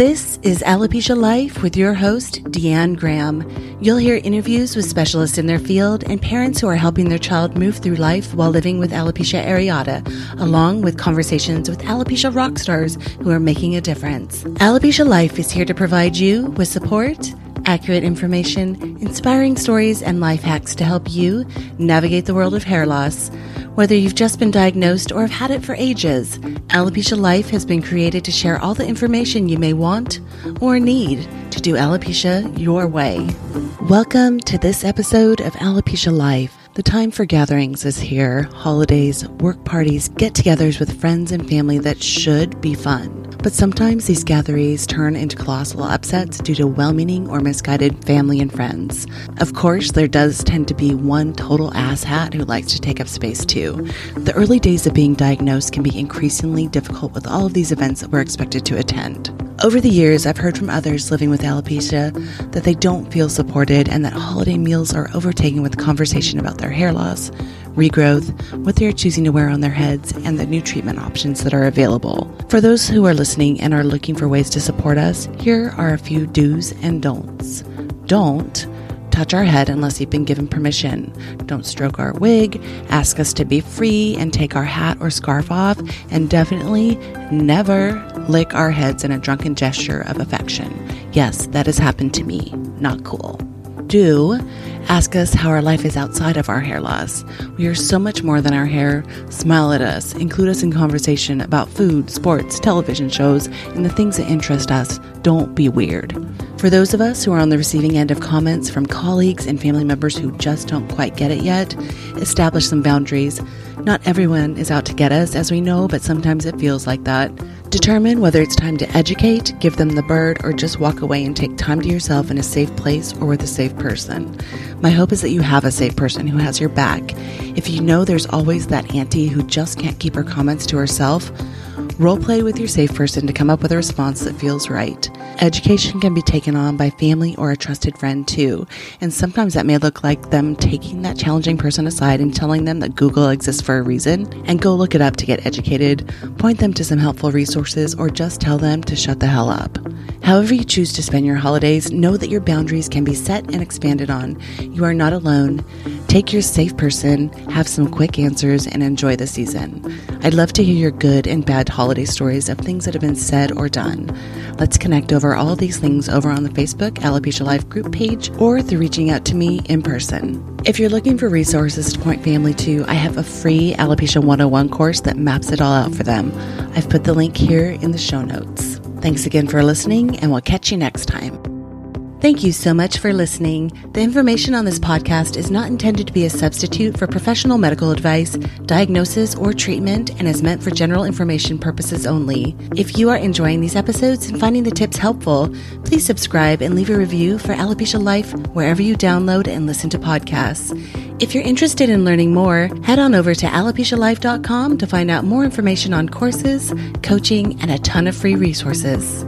This is Alopecia Life with your host, Deanne Graham. You'll hear interviews with specialists in their field and parents who are helping their child move through life while living with alopecia areata, along with conversations with alopecia rock stars who are making a difference. Alopecia Life is here to provide you with support accurate information, inspiring stories, and life hacks to help you navigate the world of hair loss. Whether you've just been diagnosed or have had it for ages, Alopecia Life has been created to share all the information you may want or need to do alopecia your way. Welcome to this episode of Alopecia Life. The time for gatherings is here holidays, work parties, get togethers with friends and family that should be fun. But sometimes these gatherings turn into colossal upsets due to well meaning or misguided family and friends. Of course, there does tend to be one total asshat who likes to take up space too. The early days of being diagnosed can be increasingly difficult with all of these events that we're expected to attend. Over the years, I've heard from others living with alopecia that they don't feel supported and that holiday meals are overtaken with conversation about their hair loss, regrowth, what they are choosing to wear on their heads, and the new treatment options that are available. For those who are listening and are looking for ways to support us, here are a few do's and don'ts. Don't touch our head unless you've been given permission. Don't stroke our wig, ask us to be free and take our hat or scarf off, and definitely never lick our heads in a drunken gesture of affection. Yes, that has happened to me. Not cool. Do ask us how our life is outside of our hair loss. We are so much more than our hair. Smile at us, include us in conversation about food, sports, television shows, and the things that interest us. Don't be weird. For those of us who are on the receiving end of comments from colleagues and family members who just don't quite get it yet, establish some boundaries. Not everyone is out to get us, as we know, but sometimes it feels like that. Determine whether it's time to educate, give them the bird, or just walk away and take time to yourself in a safe place or with a safe person. My hope is that you have a safe person who has your back. If you know there's always that auntie who just can't keep her comments to herself, Role play with your safe person to come up with a response that feels right. Education can be taken on by family or a trusted friend too, and sometimes that may look like them taking that challenging person aside and telling them that Google exists for a reason and go look it up to get educated, point them to some helpful resources, or just tell them to shut the hell up. However, you choose to spend your holidays, know that your boundaries can be set and expanded on. You are not alone. Take your safe person, have some quick answers, and enjoy the season. I'd love to hear your good and bad holiday stories of things that have been said or done. Let's connect over all these things over on the Facebook Alopecia Life group page or through reaching out to me in person. If you're looking for resources to point family to, I have a free Alopecia 101 course that maps it all out for them. I've put the link here in the show notes. Thanks again for listening, and we'll catch you next time. Thank you so much for listening. The information on this podcast is not intended to be a substitute for professional medical advice, diagnosis, or treatment and is meant for general information purposes only. If you are enjoying these episodes and finding the tips helpful, please subscribe and leave a review for Alopecia Life wherever you download and listen to podcasts. If you're interested in learning more, head on over to alopecialife.com to find out more information on courses, coaching, and a ton of free resources.